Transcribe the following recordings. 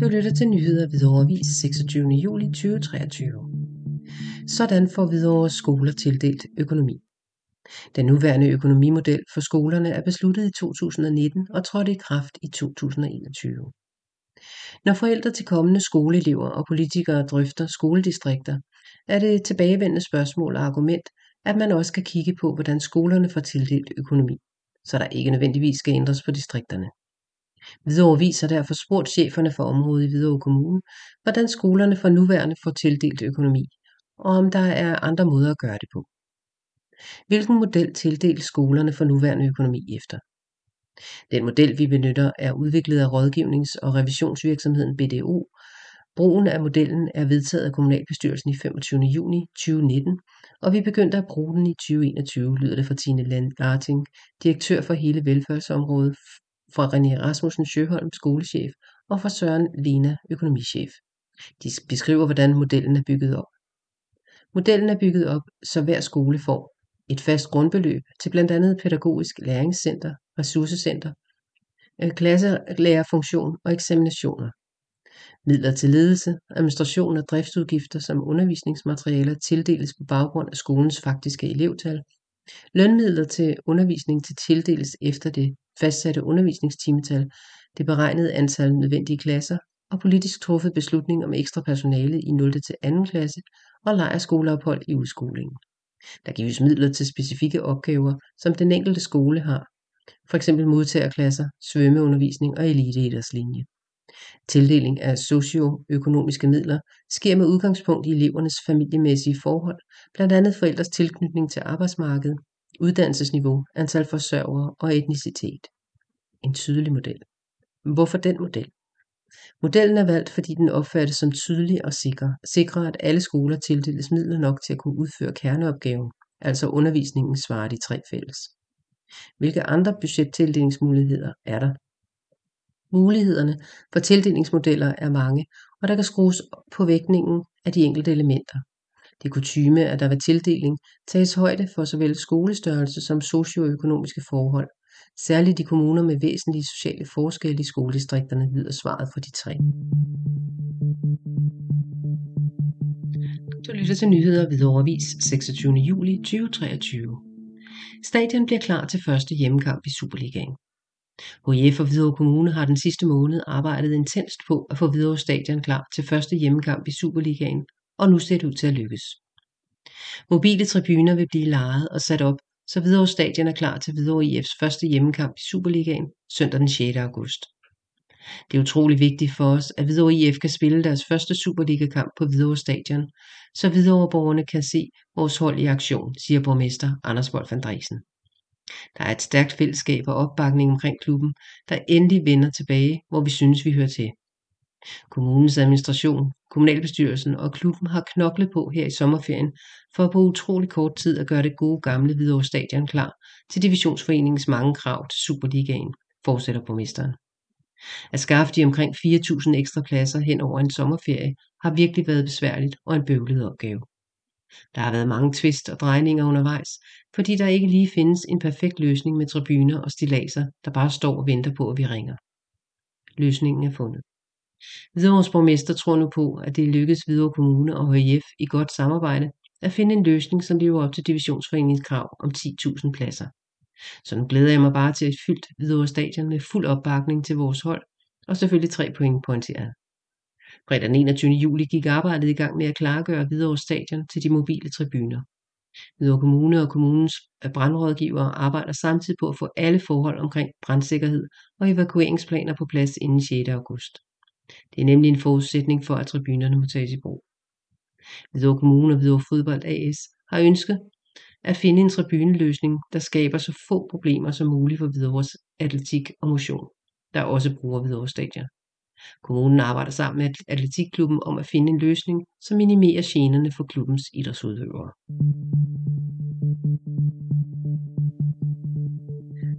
Du lytter til nyheder ved Overvis 26. juli 2023. Sådan får Hvidovre skoler tildelt økonomi. Den nuværende økonomimodel for skolerne er besluttet i 2019 og trådte i kraft i 2021. Når forældre til kommende skoleelever og politikere drøfter skoledistrikter, er det et tilbagevendende spørgsmål og argument, at man også skal kigge på, hvordan skolerne får tildelt økonomi, så der ikke nødvendigvis skal ændres på distrikterne. Hvidovre Vis har derfor spurgt cheferne for området i Hvidovre Kommune, hvordan skolerne for nuværende får tildelt økonomi, og om der er andre måder at gøre det på. Hvilken model tildeles skolerne for nuværende økonomi efter? Den model, vi benytter, er udviklet af rådgivnings- og revisionsvirksomheden BDO. Brugen af modellen er vedtaget af kommunalbestyrelsen i 25. juni 2019, og vi begyndte at bruge den i 2021, lyder det fra Tine Larting, direktør for hele velfærdsområdet fra René Rasmussen Sjøholm, skolechef, og fra Søren Lena, økonomichef. De beskriver, hvordan modellen er bygget op. Modellen er bygget op, så hver skole får et fast grundbeløb til blandt andet pædagogisk læringscenter, ressourcecenter, øh, klasselærerfunktion og eksaminationer. Midler til ledelse, administration og driftsudgifter som undervisningsmaterialer tildeles på baggrund af skolens faktiske elevtal. Lønmidler til undervisning til tildeles efter det fastsatte undervisningstimetal, det beregnede antal nødvendige klasser og politisk truffet beslutning om ekstra personale i 0. til 2. klasse og lejrskoleophold i udskolingen. Der gives midler til specifikke opgaver, som den enkelte skole har, f.eks. modtagerklasser, svømmeundervisning og eliteidrætslinje. Tildeling af socioøkonomiske midler sker med udgangspunkt i elevernes familiemæssige forhold, blandt andet forældres tilknytning til arbejdsmarkedet, uddannelsesniveau, antal forsørgere og etnicitet. En tydelig model. Hvorfor den model? Modellen er valgt, fordi den opfattes som tydelig og sikker, sikrer, at alle skoler tildeles midler nok til at kunne udføre kerneopgaven, altså undervisningen svarer de tre fælles. Hvilke andre budgettildelingsmuligheder er der? Mulighederne for tildelingsmodeller er mange, og der kan skrues på vægtningen af de enkelte elementer. Det er kutyme, at der ved tildeling tages højde for såvel skolestørrelse som socioøkonomiske forhold. Særligt i kommuner med væsentlige sociale forskelle i skoledistrikterne lyder svaret for de tre. Du lytter til nyheder ved overvis 26. juli 2023. Stadion bliver klar til første hjemmekamp i Superligaen. HIF og Hvidovre Kommune har den sidste måned arbejdet intenst på at få Hvidovre Stadion klar til første hjemmekamp i Superligaen, og nu ser det ud til at lykkes. Mobile tribuner vil blive lejet og sat op, så Hvidovre Stadion er klar til Hvidovre IF's første hjemmekamp i Superligaen søndag den 6. august. Det er utrolig vigtigt for os, at Hvidovre IF kan spille deres første Superliga-kamp på Hvidovre Stadion, så Hvidovre-borgerne kan se vores hold i aktion, siger borgmester Anders Wolf Andresen. Der er et stærkt fællesskab og opbakning omkring klubben, der endelig vender tilbage, hvor vi synes, vi hører til. Kommunens administration, kommunalbestyrelsen og klubben har knoklet på her i sommerferien for på utrolig kort tid at gøre det gode gamle Hvidovre Stadion klar til divisionsforeningens mange krav til Superligaen, fortsætter borgmesteren. At skaffe de omkring 4.000 ekstra pladser hen over en sommerferie har virkelig været besværligt og en bøvlet opgave. Der har været mange tvist og drejninger undervejs, fordi der ikke lige findes en perfekt løsning med tribuner og stilaser, der bare står og venter på, at vi ringer. Løsningen er fundet. Hvidovres borgmester tror nu på, at det lykkes Hvidovre Kommune og HIF i godt samarbejde at finde en løsning, som lever op til divisionsforeningens krav om 10.000 pladser. Så nu glæder jeg mig bare til et fyldt Hvidovre Stadion med fuld opbakning til vores hold, og selvfølgelig tre point pointeret. Fredag den 21. juli gik arbejdet i gang med at klargøre Hvidovre Stadion til de mobile tribuner. Hvidovre Kommune og kommunens øh, brandrådgivere arbejder samtidig på at få alle forhold omkring brandsikkerhed og evakueringsplaner på plads inden 6. august. Det er nemlig en forudsætning for, at tribunerne må tages i brug. Hvidovre Kommune og Hvidovre Fodbold AS har ønsket at finde en tribuneløsning, der skaber så få problemer som muligt for Hvidovres atletik og motion, der også bruger Hvidovre Stadion. Kommunen arbejder sammen med atletikklubben om at finde en løsning, som minimerer generne for klubbens idrætsudøvere.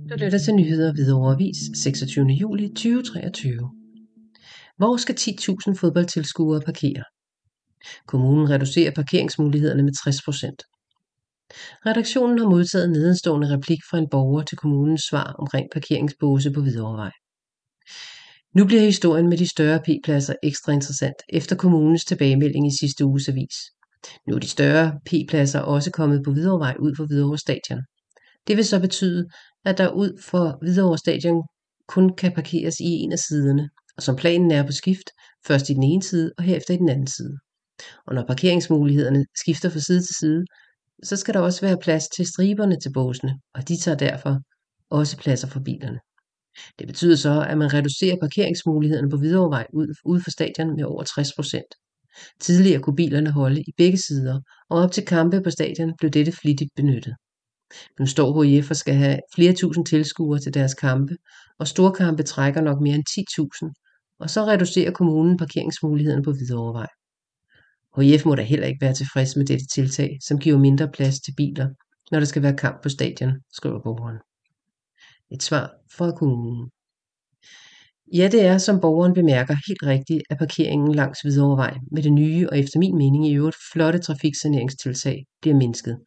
Du lytter til nyheder ved overvis 26. juli 2023. Hvor skal 10.000 fodboldtilskuere parkere? Kommunen reducerer parkeringsmulighederne med 60%. Redaktionen har modtaget nedenstående replik fra en borger til kommunens svar omkring parkeringsbåse på Hvidovrevej. Nu bliver historien med de større P-pladser ekstra interessant efter kommunens tilbagemelding i sidste uges avis. Nu er de større P-pladser også kommet på Hvidovrevej ud for Hvidovre Stadion. Det vil så betyde, at der ud for Hvidovre Stadion kun kan parkeres i en af siderne, og som planen er på skift, først i den ene side og herefter i den anden side. Og når parkeringsmulighederne skifter fra side til side, så skal der også være plads til striberne til båsene, og de tager derfor også pladser for bilerne. Det betyder så, at man reducerer parkeringsmulighederne på Hvidovrevej ud, for stadion med over 60 procent. Tidligere kunne bilerne holde i begge sider, og op til kampe på stadion blev dette flittigt benyttet. Nu står HIF og skal have flere tusind tilskuere til deres kampe, og storkampe trækker nok mere end 10.000, og så reducerer kommunen parkeringsmulighederne på Hvidovrevej. HIF må da heller ikke være tilfreds med dette tiltag, som giver mindre plads til biler, når der skal være kamp på stadion, skriver borgeren. Et svar fra kommunen. Ja, det er, som borgeren bemærker, helt rigtigt, at parkeringen langs Hvidovrevej med det nye og efter min mening i øvrigt flotte trafiksaneringstiltag bliver mindsket.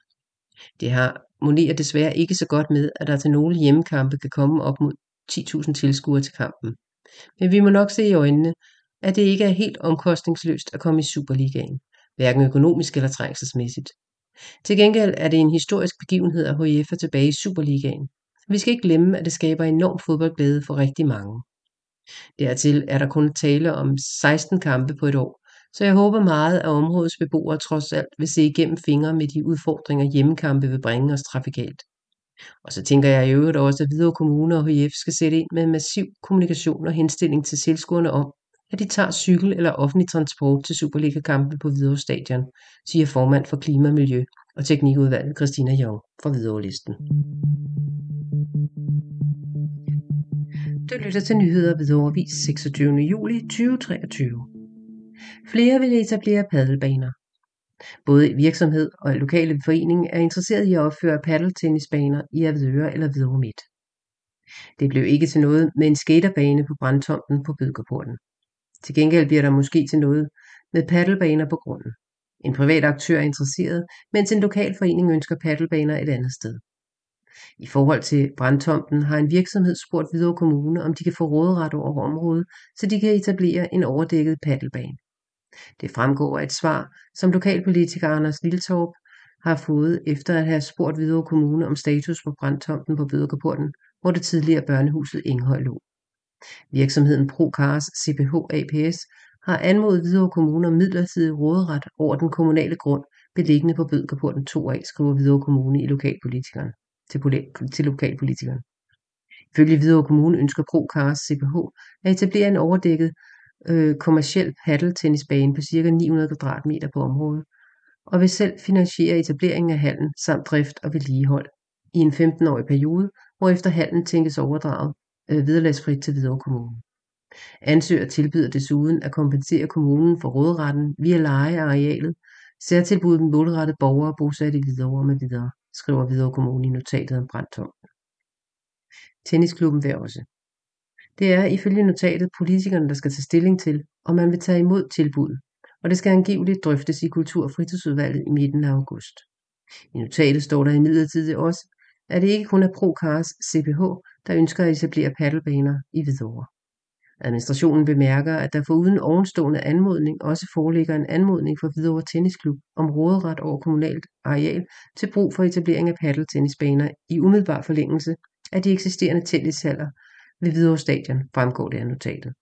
Det har monerer desværre ikke så godt med, at der til nogle hjemmekampe kan komme op mod 10.000 tilskuere til kampen. Men vi må nok se i øjnene, at det ikke er helt omkostningsløst at komme i Superligaen, hverken økonomisk eller trængselsmæssigt. Til gengæld er det en historisk begivenhed at HIF er tilbage i Superligaen. Vi skal ikke glemme, at det skaber enorm fodboldglæde for rigtig mange. Dertil er der kun tale om 16 kampe på et år, så jeg håber meget, at områdets beboere trods alt vil se igennem fingre med de udfordringer hjemmekampe vil bringe os trafikalt. Og så tænker jeg i øvrigt også, at Hvidovre Kommune og HF skal sætte ind med massiv kommunikation og henstilling til tilskuerne om, at de tager cykel eller offentlig transport til Superliga-kampen på Hvidovre Stadion, siger formand for Klima, Miljø og Teknikudvalget Christina Jong fra Hvidovre Listen. Du lytter til nyheder ved Overvis 26. juli 2023. Flere vil etablere paddelbaner. Både virksomhed og lokale forening er interesseret i at opføre paddeltennisbaner i Avedøre eller Hvidovre Midt. Det blev ikke til noget med en skaterbane på brandtomten på Bødkerporten. Til gengæld bliver der måske til noget med paddelbaner på grunden. En privat aktør er interesseret, mens en lokal forening ønsker paddelbaner et andet sted. I forhold til brandtomten har en virksomhed spurgt Hvidovre Kommune, om de kan få råderet over området, så de kan etablere en overdækket paddelbane. Det fremgår af et svar, som lokalpolitiker Anders Liltorp har fået efter at have spurgt Hvidovre Kommune om status på brandtomten på Bøderkaporten, hvor det tidligere børnehuset Inghøj lå. Virksomheden ProCars CPH APS har anmodet Hvidovre Kommune om midlertidig råderet over den kommunale grund beliggende på Bødkerporten 2A, skriver Hvidovre Kommune i lokalpolitikeren til, til lokalpolitikerne. Ifølge Hvidovre Kommune ønsker ProCars CPH at etablere en overdækket øh, kommersiel paddeltennisbane på ca. 900 kvadratmeter på området, og vil selv finansiere etableringen af hallen samt drift og vedligehold i en 15-årig periode, hvorefter hallen tænkes overdraget øh, vederlagsfrit til Hvidovre Kommune. Ansøger tilbyder desuden at kompensere kommunen for råderetten via leje af arealet, særtilbud målrettet borgere bosat i Hvidovre med videre, skriver Hvidovre Kommune i notatet om brandtomten. Tennisklubben vil også. Det er ifølge notatet politikerne, der skal tage stilling til, om man vil tage imod tilbuddet, og det skal angiveligt drøftes i Kultur- og Fritidsudvalget i midten af august. I notatet står der imidlertid også, at det ikke kun er ProCars CPH, der ønsker at etablere paddelbaner i Hvidovre. Administrationen bemærker, at der foruden ovenstående anmodning også foreligger en anmodning fra Hvidovre Tennisklub om råderet over kommunalt areal til brug for etablering af paddeltennisbaner i umiddelbar forlængelse af de eksisterende tennishaller ved Hvidovre Stadion, fremgår det af notatet.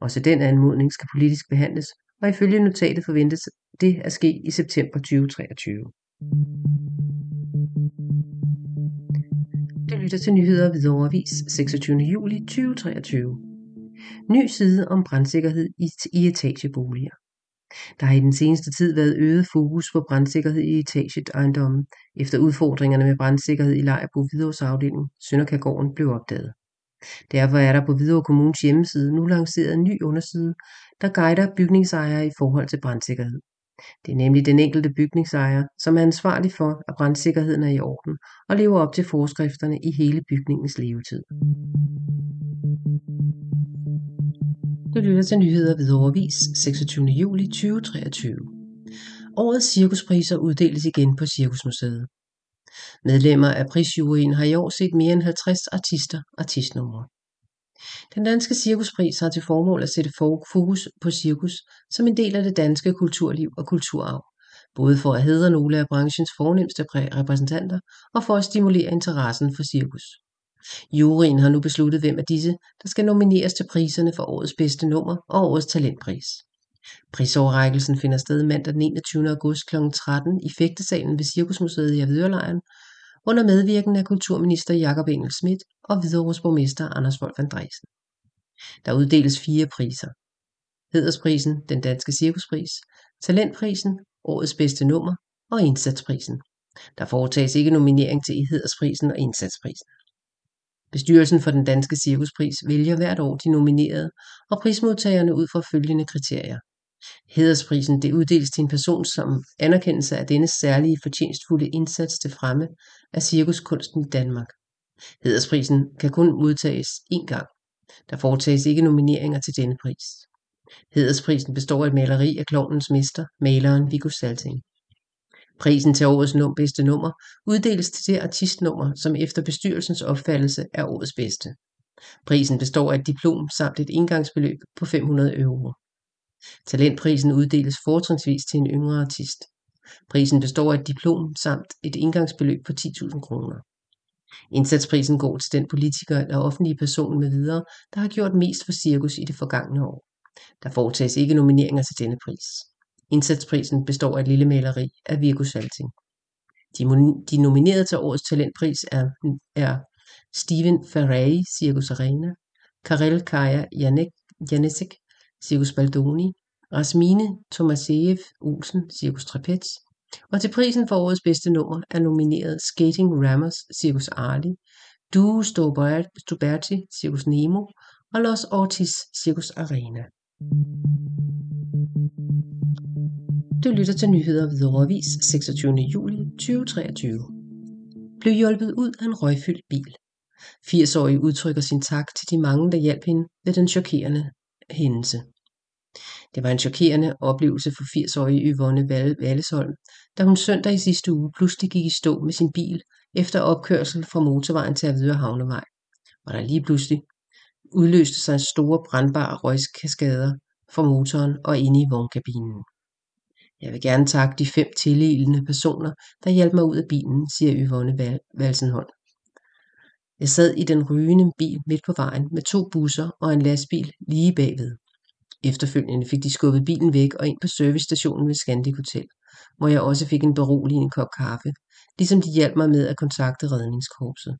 Også den anmodning skal politisk behandles, og ifølge notatet forventes det at ske i september 2023. Du lytter til nyheder ved Avis 26. juli 2023. Ny side om brandsikkerhed i, etageboliger. Der har i den seneste tid været øget fokus på brandsikkerhed i etageejendomme, efter udfordringerne med brandsikkerhed i Lejerbo Hvidovres afdeling, Sønderkagården, blev opdaget. Derfor er der på Hvidovre Kommunes hjemmeside nu lanceret en ny underside, der guider bygningsejere i forhold til brandsikkerhed. Det er nemlig den enkelte bygningsejer, som er ansvarlig for, at brandsikkerheden er i orden og lever op til forskrifterne i hele bygningens levetid. Du lytter til nyheder ved Overvis 26. juli 2023. Årets cirkuspriser uddeles igen på Cirkusmuseet. Medlemmer af prisjuryen har i år set mere end 50 artister artistnumre. Den danske cirkuspris har til formål at sætte fokus på cirkus som en del af det danske kulturliv og kulturarv, både for at hedre nogle af branchens fornemste repræsentanter og for at stimulere interessen for cirkus. Juryen har nu besluttet, hvem af disse, der skal nomineres til priserne for årets bedste nummer og årets talentpris. Prisoverrækkelsen finder sted mandag den 21. august kl. 13 i Fægtesalen ved Cirkusmuseet i Avedørlejren, under medvirken af kulturminister Jakob Engel Schmidt og Hvidovres borgmester Anders Wolf Andresen. Der uddeles fire priser. Hedersprisen, den danske cirkuspris, talentprisen, årets bedste nummer og indsatsprisen. Der foretages ikke nominering til hedersprisen og indsatsprisen. Bestyrelsen for den danske cirkuspris vælger hvert år de nominerede og prismodtagerne ud fra følgende kriterier. Hedersprisen det uddeles til en person som anerkendelse af denne særlige fortjenstfulde indsats til fremme af cirkuskunsten i Danmark. Hedersprisen kan kun modtages én gang. Der foretages ikke nomineringer til denne pris. Hedersprisen består af et maleri af klovnens mester, maleren Viggo Salting. Prisen til årets num bedste nummer uddeles til det artistnummer, som efter bestyrelsens opfattelse er årets bedste. Prisen består af et diplom samt et indgangsbeløb på 500 euro. Talentprisen uddeles fortrinsvis til en yngre artist. Prisen består af et diplom samt et indgangsbeløb på 10.000 kroner. Indsatsprisen går til den politiker eller offentlige person med videre, der har gjort mest for cirkus i det forgangne år. Der foretages ikke nomineringer til denne pris. Indsatsprisen består af et lille maleri af Virgo Salting. De, de nominerede til årets talentpris er, er Steven Ferrari, Circus Arena, Karel Kaja Janesek, Circus Baldoni, Rasmine Tomasejev Olsen, Circus Trapez, og til prisen for årets bedste nummer er nomineret Skating Rammers, Circus Arli, Duo Stoberti, Circus Nemo og Los Ortiz, Circus Arena. Du lytter til nyheder ved Avis 26. juli 2023. Blev hjulpet ud af en røgfyldt bil. 80-årig udtrykker sin tak til de mange, der hjalp hende ved den chokerende hændelse. Det var en chokerende oplevelse for 80-årige Yvonne Vallesholm, da hun søndag i sidste uge pludselig gik i stå med sin bil efter opkørsel fra motorvejen til Avedøre Havnevej, hvor der lige pludselig udløste sig store brandbare røgskaskader fra motoren og inde i vognkabinen. Jeg vil gerne takke de fem tililende personer, der hjalp mig ud af bilen, siger Yvonne Valsenholm. Jeg sad i den rygende bil midt på vejen med to busser og en lastbil lige bagved. Efterfølgende fik de skubbet bilen væk og ind på servicestationen ved Scandic Hotel, hvor jeg også fik en beroligende kop kaffe, ligesom de hjalp mig med at kontakte redningskorpset.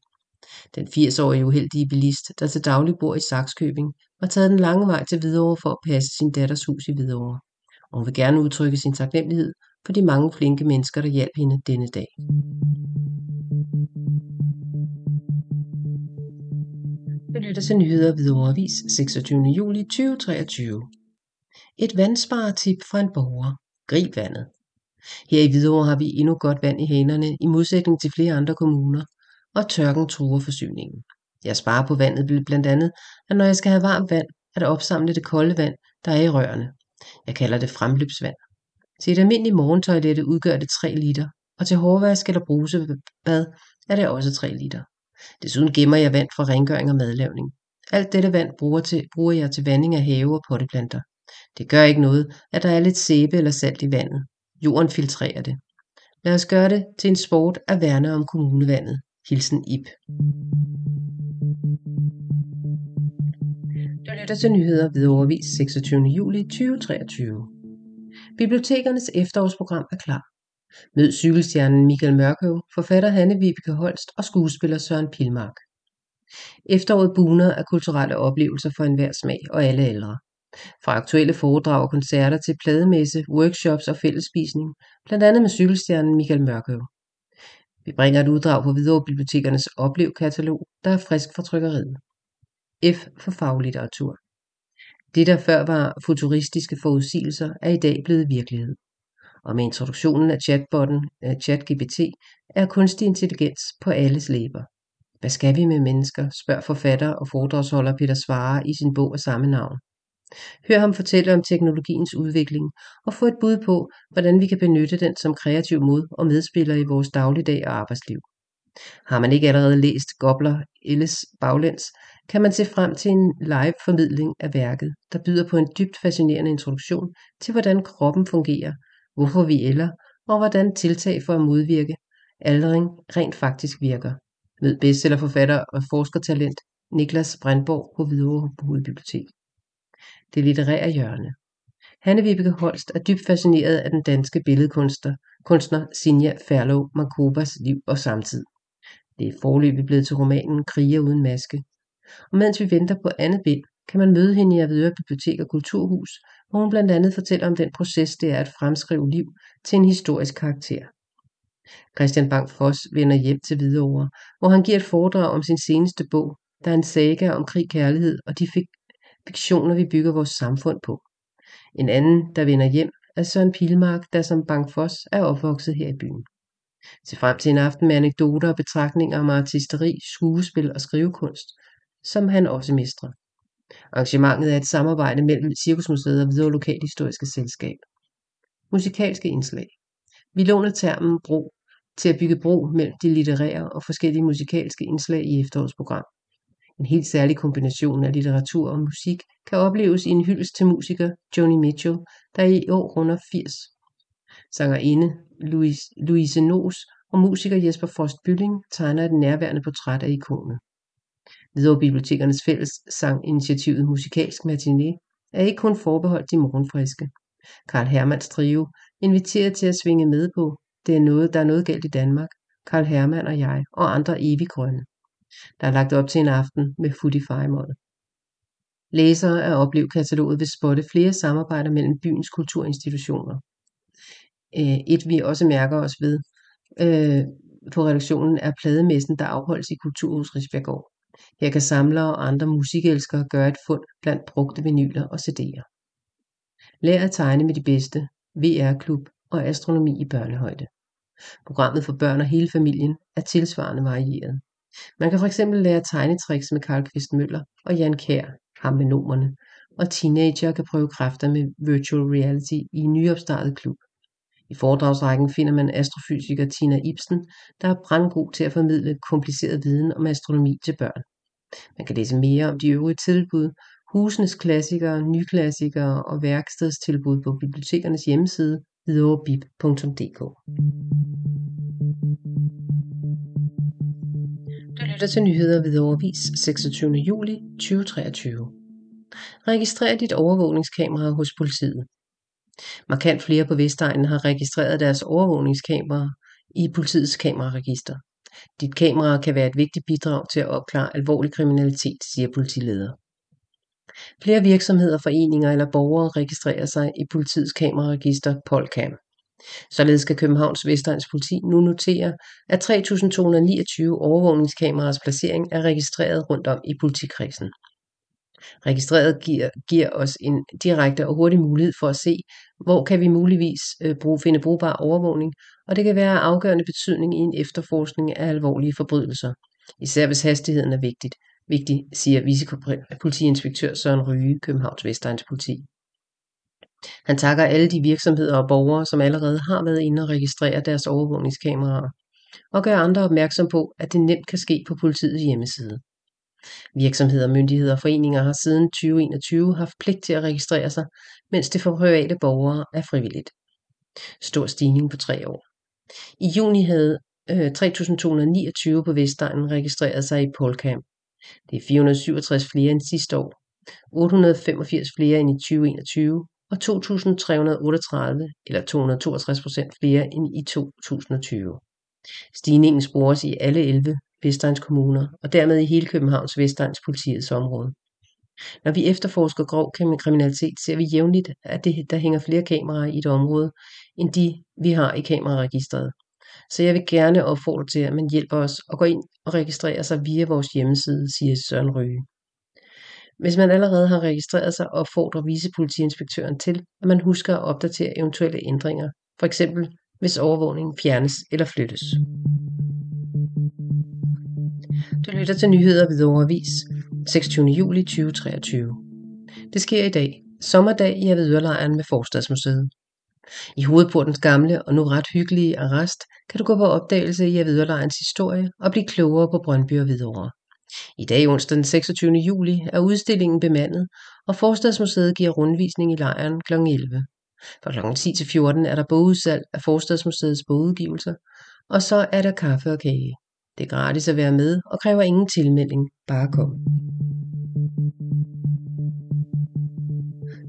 Den 80-årige uheldige bilist, der til daglig bor i Saxkøbing, var taget den lange vej til Hvidovre for at passe sin datters hus i Hvidovre. Og hun vil gerne udtrykke sin taknemmelighed for de mange flinke mennesker, der hjalp hende denne dag. Du lytter til nyheder ved Avis 26. juli 2023. Et vandsparetip fra en borger. Grib vandet. Her i Hvidovre har vi endnu godt vand i hænderne, i modsætning til flere andre kommuner, og tørken truer forsyningen. Jeg sparer på vandet blandt andet, at når jeg skal have varmt vand, at opsamle det kolde vand, der er i rørene. Jeg kalder det fremløbsvand. Til et almindeligt morgentoilette udgør det 3 liter, og til hårvask eller brusebad er det også 3 liter. Desuden gemmer jeg vand fra rengøring og madlavning. Alt dette vand bruger, til, bruger jeg til vanding af have og potteplanter. Det gør ikke noget, at der er lidt sæbe eller salt i vandet. Jorden filtrerer det. Lad os gøre det til en sport at værne om kommunevandet. Hilsen Ip. Du lytter til nyheder ved overvis 26. juli 2023. Bibliotekernes efterårsprogram er klar. Mød cykelstjernen Michael Mørkøv, forfatter Hanne Vibeke Holst og skuespiller Søren Pilmark. Efteråret buner af kulturelle oplevelser for enhver smag og alle ældre. Fra aktuelle foredrag og koncerter til plademesse, workshops og fællesspisning, blandt andet med cykelstjernen Michael Mørkøv. Vi bringer et uddrag på Hvidovre Bibliotekernes oplevkatalog, der er frisk fra trykkeriet. F for faglitteratur. Det, der før var futuristiske forudsigelser, er i dag blevet virkelighed. Og med introduktionen af chatbotten ChatGPT er kunstig intelligens på alles læber. Hvad skal vi med mennesker, spørger forfatter og foredragsholder Peter Svare i sin bog af samme navn. Hør ham fortælle om teknologiens udvikling og få et bud på, hvordan vi kan benytte den som kreativ mod og medspiller i vores dagligdag og arbejdsliv. Har man ikke allerede læst Gobler Elles Baglæns, kan man se frem til en live formidling af værket, der byder på en dybt fascinerende introduktion til hvordan kroppen fungerer, hvorfor vi ælder og hvordan tiltag for at modvirke aldring rent faktisk virker. Mød bestsellerforfatter og forskertalent Niklas Brandborg på Hvidovre Hovedbibliotek. Det litterære hjørne. Hanne Vibeke Holst er dybt fascineret af den danske billedkunstner kunstner Sinja Ferlov Mankobas liv og samtid. Det er forløbig blevet til romanen Kriger uden maske. Og mens vi venter på andet bind, kan man møde hende i Avedøre Bibliotek og Kulturhus, hvor hun blandt andet fortæller om den proces, det er at fremskrive liv til en historisk karakter. Christian Bang Foss vender hjem til Hvidovre, hvor han giver et foredrag om sin seneste bog, der er en saga om krig, kærlighed og de fiktioner, vi bygger vores samfund på. En anden, der vender hjem, er Søren Pilmark, der som Bang Foss er opvokset her i byen. Se frem til en aften med anekdoter og betragtninger om artisteri, skuespil og skrivekunst, som han også mestrer. Arrangementet er et samarbejde mellem Cirkusmuseet og Hvidovre Lokalhistoriske Selskab. Musikalske indslag. Vi låner termen bro til at bygge bro mellem de litterære og forskellige musikalske indslag i efterårets program. En helt særlig kombination af litteratur og musik kan opleves i en hyldest til musiker Joni Mitchell, der i år runder 80. Sangerinde Louise, Louise Nos og musiker Jesper Frost Bylling tegner et nærværende portræt af ikonet. Hvidovre Bibliotekernes fælles sanginitiativet Musikalsk Matiné er ikke kun forbeholdt de morgenfriske. Karl Hermanns trio inviterer til at svinge med på Det er noget, der er noget galt i Danmark, Karl Hermann og jeg og andre evig grønne. Der er lagt op til en aften med Footify-mål. Læsere af oplevkataloget vil spotte flere samarbejder mellem byens kulturinstitutioner. Øh, et vi også mærker os ved øh, på redaktionen er plademessen, der afholdes i Kulturhus Risbjergård. Her kan samlere og andre musikelskere gøre et fund blandt brugte vinyler og CD'er. Lær at tegne med de bedste, VR-klub og astronomi i børnehøjde. Programmet for børn og hele familien er tilsvarende varieret. Man kan fx lære tegnetricks med Karl Kvist Møller og Jan Kær, ham med nomerne, og teenager kan prøve kræfter med virtual reality i en nyopstartet klub. I foredragsrækken finder man astrofysiker Tina Ibsen, der er brandgod til at formidle kompliceret viden om astronomi til børn. Man kan læse mere om de øvrige tilbud, husenes klassikere, nyklassikere og værkstedstilbud på bibliotekernes hjemmeside hvidovrebib.dk. Du lytter til nyheder ved overvis 26. juli 2023. Registrer dit overvågningskamera hos politiet. Markant flere på Vestegnen har registreret deres overvågningskameraer i politiets kameraregister. Dit kamera kan være et vigtigt bidrag til at opklare alvorlig kriminalitet, siger politileder. Flere virksomheder, foreninger eller borgere registrerer sig i politiets kameraregister Polcam. Således skal Københavns Vestegns politi nu notere, at 3.229 overvågningskameraers placering er registreret rundt om i politikredsen. Registreret giver, giver os en direkte og hurtig mulighed for at se, hvor kan vi muligvis øh, bruge, finde brugbar overvågning, og det kan være af afgørende betydning i en efterforskning af alvorlige forbrydelser. Især hvis hastigheden er vigtigt, vigtig, siger vicepolitiinspektør Søren Ryge, Københavns Vestegns politi. Han takker alle de virksomheder og borgere, som allerede har været inde og registrere deres overvågningskameraer, og gør andre opmærksom på, at det nemt kan ske på politiets hjemmeside. Virksomheder, myndigheder og foreninger har siden 2021 haft pligt til at registrere sig, mens det for private borgere er frivilligt. Stor stigning på tre år. I juni havde øh, 3.229 på Vestegnen registreret sig i Polcam. Det er 467 flere end sidste år, 885 flere end i 2021 og 2.338 eller 262 procent flere end i 2020. Stigningen spores i alle 11 Vestegns kommuner og dermed i hele Københavns Vestegns politiets område. Når vi efterforsker grov kriminalitet, ser vi jævnligt, at det, der hænger flere kameraer i et område, end de vi har i kameraregistret. Så jeg vil gerne opfordre til, at man hjælper os og går ind og registrerer sig via vores hjemmeside, siger Søren Røge. Hvis man allerede har registreret sig, opfordrer vicepolitiinspektøren til, at man husker at opdatere eventuelle ændringer, for eksempel hvis overvågningen fjernes eller flyttes. Du lytter til nyheder ved Overvis 26. juli 2023. Det sker i dag, sommerdag i Avedørlejren med Forstadsmuseet. I hovedportens gamle og nu ret hyggelige arrest kan du gå på opdagelse i Avedørlejrens historie og blive klogere på Brøndby og Hvidovre. I dag onsdag den 26. juli er udstillingen bemandet, og Forstadsmuseet giver rundvisning i lejren kl. 11. Fra kl. 10 til 14 er der bogudsalg af Forstadsmuseets bogudgivelser, og så er der kaffe og kage. Det er gratis at være med og kræver ingen tilmelding, bare kom.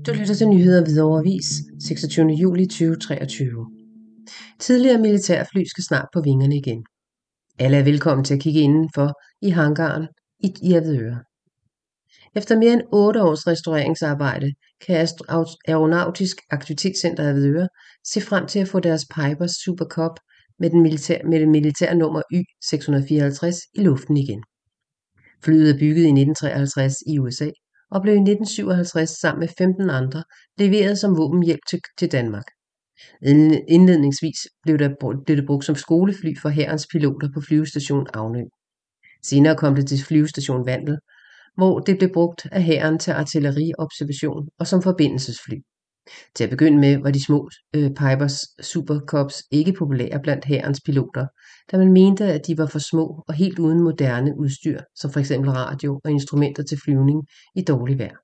Du lytter til nyheder ved overvis 26. juli 2023. Tidligere militærfly skal snart på vingerne igen. Alle er velkommen til at kigge indenfor i hangaren i Avedøre. Efter mere end 8 års restaureringsarbejde kan Aeronautisk Aktivitetscenter Avedøre se frem til at få deres Piper Super Cup med, den militær, med det militære nummer Y654 i luften igen. Flyet er bygget i 1953 i USA og blev i 1957 sammen med 15 andre leveret som våbenhjælp til, til Danmark. Indledningsvis blev, der, blev det brugt som skolefly for hærens piloter på flyvestation Avnø. Senere kom det til flyvestation Vandel, hvor det blev brugt af hæren til artilleriobservation og som forbindelsesfly. Til at begynde med var de små øh, Pipers Super Cubs ikke populære blandt hærens piloter, da man mente, at de var for små og helt uden moderne udstyr, som f.eks. radio og instrumenter til flyvning i dårlig vejr.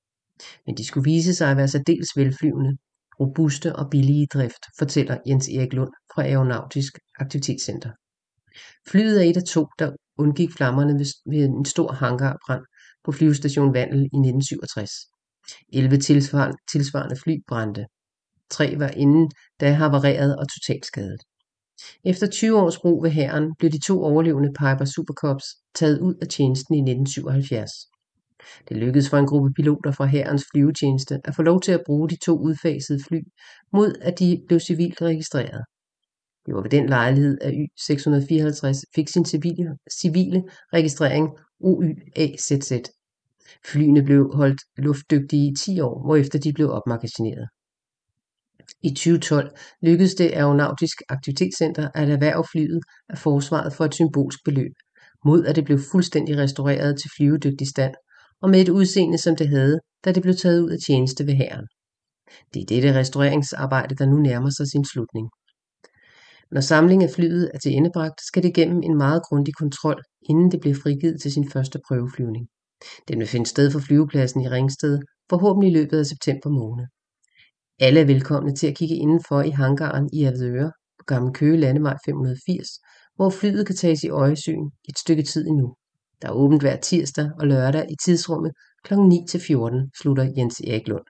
Men de skulle vise sig at være særdeles velflyvende, robuste og billige i drift, fortæller Jens Erik Lund fra Aeronautisk Aktivitetscenter. Flyet er et af to, der undgik flammerne ved en stor hangarbrand på flyvestation Vandel i 1967. 11 tilsvarende, tilsvarende fly brændte. Tre var inden da havareret og totalskadet. Efter 20 års brug ved hæren blev de to overlevende Piper Supercubs taget ud af tjenesten i 1977. Det lykkedes for en gruppe piloter fra hærens flyvetjeneste at få lov til at bruge de to udfasede fly, mod at de blev civilt registreret. Det var ved den lejlighed, at Y654 fik sin civile, civile registrering OYAZZ. Flyene blev holdt luftdygtige i 10 år, hvorefter de blev opmagasineret. I 2012 lykkedes det Aeronautisk Aktivitetscenter at erhverve flyet af forsvaret for et symbolsk beløb, mod at det blev fuldstændig restaureret til flyvedygtig stand, og med et udseende som det havde, da det blev taget ud af tjeneste ved hæren. Det er dette restaureringsarbejde, der nu nærmer sig sin slutning. Når samlingen af flyet er til endebragt, skal det gennem en meget grundig kontrol, inden det bliver frigivet til sin første prøveflyvning. Den vil finde sted for flyvepladsen i Ringsted, forhåbentlig i løbet af september måned. Alle er velkomne til at kigge indenfor i hangaren i Avedøre på Gamle Køge Landevej 580, hvor flyet kan tages i øjesyn et stykke tid endnu. Der er åbent hver tirsdag og lørdag i tidsrummet kl. 9-14, slutter Jens Erik Lund.